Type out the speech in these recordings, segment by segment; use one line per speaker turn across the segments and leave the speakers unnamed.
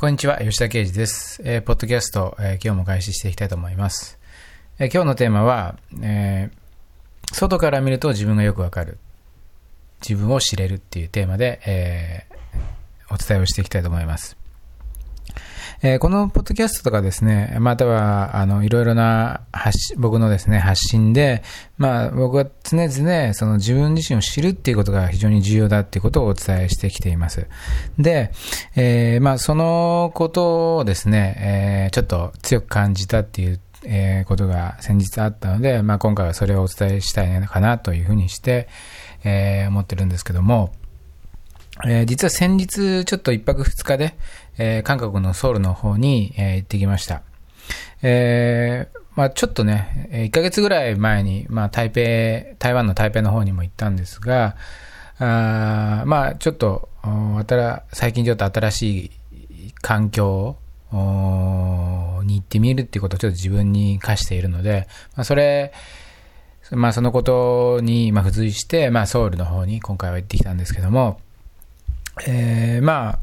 こんにちは、吉田啓二です。えーポッドキャスト、えー今日も開始していきたいと思います。えー今日のテーマは、えー外から見ると自分がよくわかる。自分を知れるっていうテーマで、えーお伝えをしていきたいと思います。えーこのポッドキャストとかですね、または、あの、いろいろな発信、僕のですね、発信で、まあ、僕は常々、その自分自身を知るっていうことが非常に重要だっていうことをお伝えしてきています。で、えーまあ、そのことをですね、えーちょっと強く感じたっていう、えことが先日あったので、まあ、今回はそれをお伝えしたいのかなというふうにして、え思ってるんですけども、えー実は先日ちょっと一泊二日で、えー韓国のソウルの方に、えー行ってきました。えーまあちょっとね、え1ヶ月ぐらい前に、まあ台北、台湾の台北の方にも行ったんですが、あまあちょっと、新最近ちょっと新しい環境に行ってみるっていうことをちょっと自分に課しているので、まあそれ、まあそのことに、ま付随して、まあソウルの方に今回は行ってきたんですけども、えーまあ、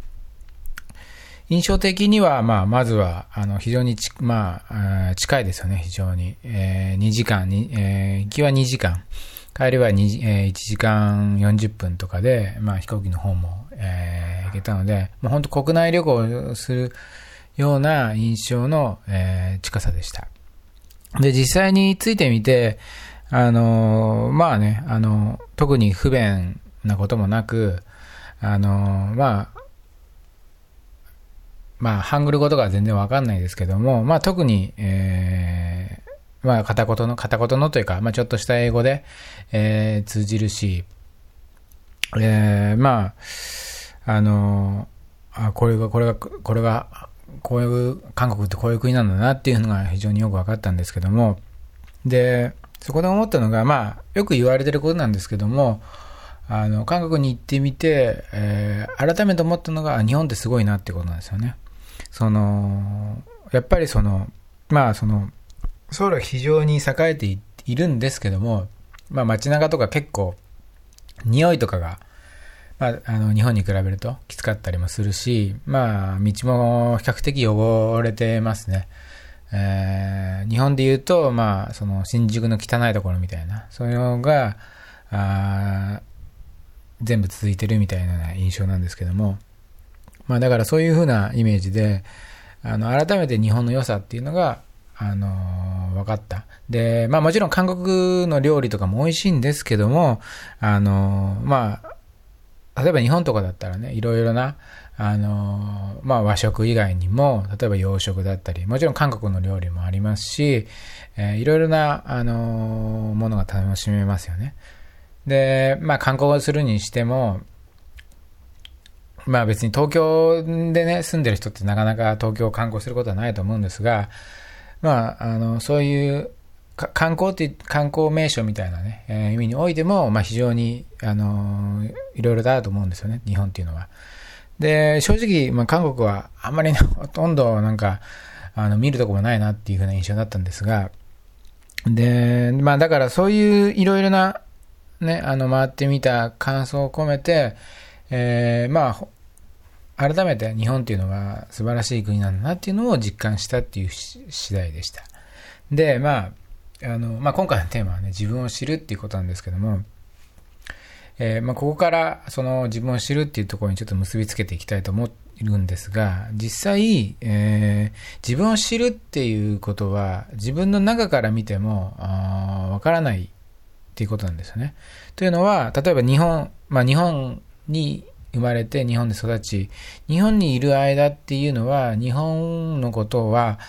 印象的には、まあ、まずは、あの、非常にち、まあ、近いですよね、非常に。えー、2時間に、えー行きは2時間、帰りは2、えー1時間40分とかで、まあ、飛行機の方も、えー行けたので、もう本当国内旅行するような印象の、えー近さでした。で、実際についてみて、あのーまあね、あの特に不便なこともなく、あのまあ、まあ、ハングル語とかは全然わかんないですけども、まあ、特に、えーまあ、片言の、片言のというか、まあ、ちょっとした英語で、えー通じるし、えーまあ、あのあ、これが、これが、これが、こういう、韓国ってこういう国なんだなっていうのが非常によく分かったんですけども、で、そこで思ったのが、まあ、よく言われてることなんですけども、あの、韓国に行ってみて、えー改めて思ったのが、日本ってすごいなってことなんですよね。その、やっぱりその、まあ、その、ソウルは非常に栄えているんですけども、まあ、街中とか結構、匂いとかが、まあ、あの、日本に比べるときつかったりもするし、まあ、道も比較的汚れてますね。えー日本で言うと、まあ、その、新宿の汚いところみたいな、そういうのが、あ全部続いてるみたいな印象なんですけども、まあだからそういう風なイメージで、あの、改めて日本の良さっていうのが、あのー分かった。で、まあもちろん韓国の料理とかも美味しいんですけども、あのーまあ、例えば日本とかだったらね、いろいろな、あのーまあ和食以外にも、例えば洋食だったり、もちろん韓国の料理もありますし、えーいろいろな、あのものが楽しめますよね。で、まあ観光をするにしても、まあ別に東京でね、住んでる人ってなかなか東京を観光することはないと思うんですが、まあ、あの、そういう観光って、観光名所みたいなね、えー意味においても、まあ非常に、あの、いろいろだと思うんですよね、日本っていうのは。で、正直、まあ韓国はあんまりねほとんどなんか、あの、見るとこもないなっていうふうな印象だったんですが、で、まあだからそういういろいろな、ね、あの、回ってみた感想を込めて、えーまあ、改めて日本っていうのは素晴らしい国なんだなっていうのを実感したっていう次第でした。で、まあ、あの、まあ今回のテーマはね、自分を知るっていうことなんですけども、えーまあここからその自分を知るっていうところにちょっと結びつけていきたいと思っているんですが、実際、えー自分を知るっていうことは自分の中から見てもわからないっていうことなんですよね。というのは、例えば日本、まあ日本に生まれて日本で育ち、日本にいる間っていうのは、日本のことは、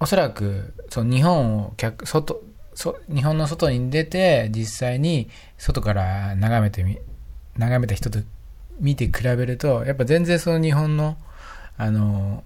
おそらく、その日本を客、外、そ日本の外に出て、実際に外から眺めてみ、眺めた人と見て比べると、やっぱ全然その日本の、あの、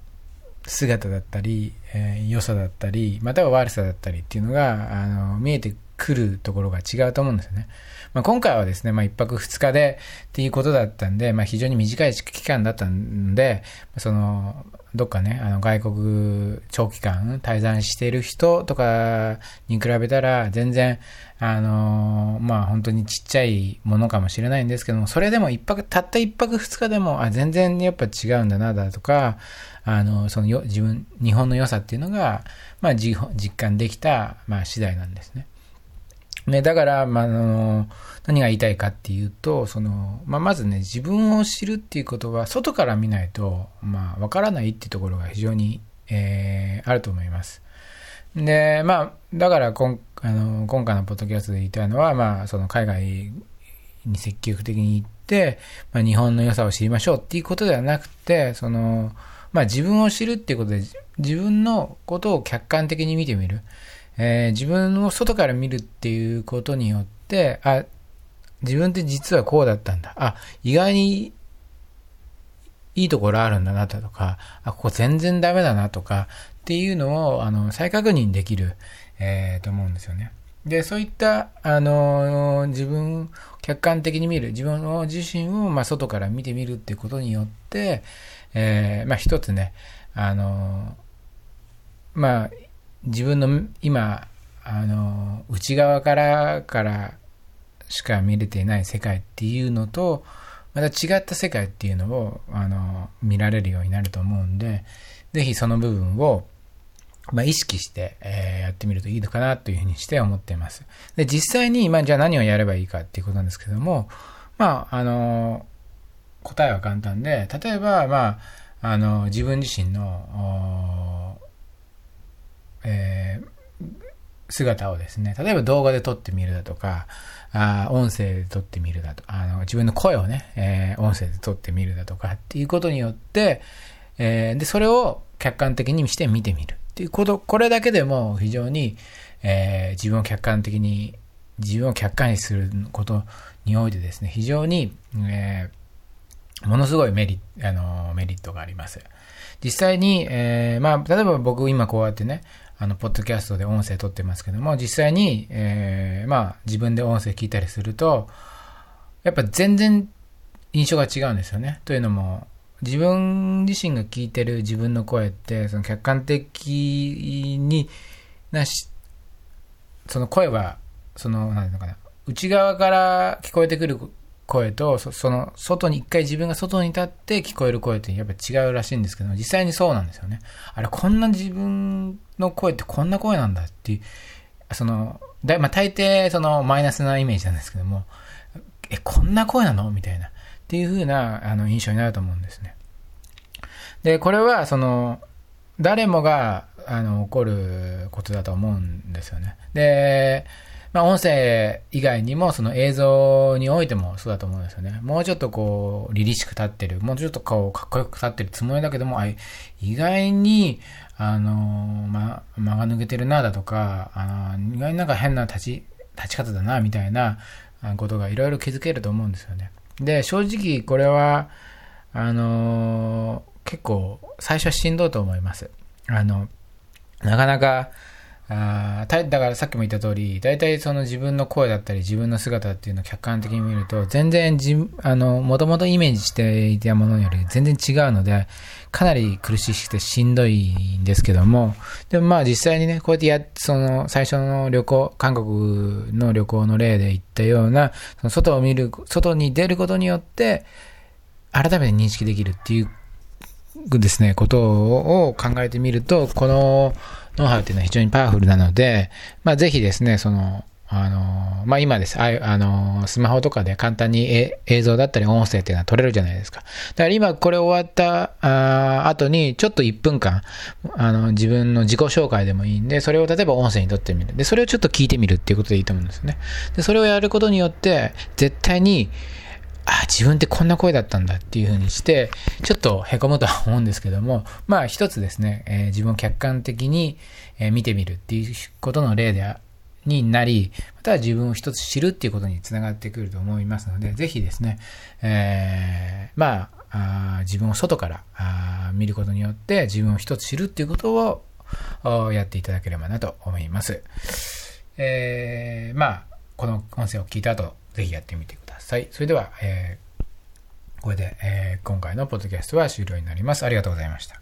姿だったり、えー良さだったり、または悪さだったりっていうのが、あの、見えてくるところが違うと思うんですよね。まあ、今回はですね、まあ、1泊2日でっていうことだったんで、まあ、非常に短い期間だったんで、その、どっかね、あの外国長期間滞在している人とかに比べたら全然、あのまあ本当にちっちゃいものかもしれないんですけども、それでも一泊、たった一泊二日でも、あ、全然やっぱ違うんだな、だとか、あの、そのよ、自分、日本の良さっていうのが、まあ実感できた、まあ次第なんですね。ね、だから、まあ、あの、何が言いたいかっていうと、その、まあ、まずね、自分を知るっていうことは、外から見ないと、まあ、わからないっていうところが非常に、えー、あると思います。で、まあ、だから今、あの、今回のポッドキャストで言いたいのは、まあ、その海外に積極的に行って、まあ、日本の良さを知りましょうっていうことではなくて、その、まあ、自分を知るっていうことで、自分のことを客観的に見てみる。えー、自分を外から見るっていうことによって、あ、自分って実はこうだったんだ。あ、意外にいいところあるんだなとか、あ、ここ全然ダメだなとかっていうのを、あの、再確認できる、えー、と思うんですよね。で、そういった、あの、自分、客観的に見る、自分の自身を、まあ、外から見てみるっていうことによって、えー、まあ、一つね、あの、まあ、自分の今、あの、内側からからしか見れていない世界っていうのと、また違った世界っていうのを、あの、見られるようになると思うんで、ぜひその部分を、まあ、意識して、えー、やってみるといいのかなというふうにして思っています。で、実際に、まあ、じゃあ何をやればいいかっていうことなんですけども、まあ、あの、答えは簡単で、例えば、まあ、あの、自分自身の、えー、姿をですね、例えば動画で撮ってみるだとか、あ音声で撮ってみるだとあの、自分の声をね、えー、音声で撮ってみるだとかっていうことによって、えー、で、それを客観的にして見てみるっていうこと、これだけでも非常に、えー、自分を客観的に、自分を客観視することにおいてですね、非常に、えー、ものすごいメリあのメリットがあります。実際に、えー、まあ、例えば僕今こうやってね、あの、ポッドキャストで音声撮ってますけども、実際に、えー、まあ、自分で音声聞いたりすると、やっぱ全然印象が違うんですよね。というのも、自分自身が聞いてる自分の声って、その客観的になし、その声は、その、なんていうのかな、内側から聞こえてくる声と、その、外に、一回自分が外に立って聞こえる声ってやっぱ違うらしいんですけど、実際にそうなんですよね。あれ、こんな自分の声ってこんな声なんだっていう、その、だまあ、大抵、その、マイナスなイメージなんですけども、え、こんな声なの？みたいな、っていう風な、あの、印象になると思うんですね。で、これは、その、誰もが、あの、起こることだと思うんですよね。で、まあ、音声以外にも、その映像においてもそうだと思うんですよね。もうちょっとこう、凛々しく立ってる、もうちょっとこう、かっこよく立ってるつもりだけども、あ意外に、あのま、間が抜けてるな、だとか、あの意外になんか変な立ち、立ち方だな、みたいなことがいろいろ気づけると思うんですよね。で、正直これは、あの結構、最初はしんどいと思います。あの、なかなか、あだからさっきも言った通り、大体その自分の声だったり自分の姿っていうのを客観的に見ると、全然じ、あの、もともとイメージしていたものより全然違うので、かなり苦しくてしんどいんですけども、でもまあ実際にね、こうやってや、その最初の旅行、韓国の旅行の例で言ったような、その外を見る、外に出ることによって、改めて認識できるっていうですね、ことを考えてみると、このノウハウっていうのは非常にパワフルなので、まあ、ぜひですね、その、あの、まあ、今です。あの、スマホとかで簡単に映像だったり音声っていうのは撮れるじゃないですか。だから今これ終わったあ後にちょっと1分間、あの、自分の自己紹介でもいいんで、それを例えば音声に撮ってみる。で、それをちょっと聞いてみるっていうことでいいと思うんですね。で、それをやることによって、絶対に、あ、自分ってこんな声だったんだっていう風にして、ちょっと凹むとは思うんですけども、まあ一つですね、えー、自分を客観的に、え、見てみるっていうことの例でになり、または自分を一つ知るっていうことにつながってくると思いますので、ぜひですね、えー、まあ自分を外からあ見ることによって自分を一つ知るっていうことをやっていただければなと思います。え、まあ、この音声を聞いた後、ぜひやってみてくださいさい。それでは、えー、これで、えー、今回のポッドキャストは終了になります。ありがとうございました。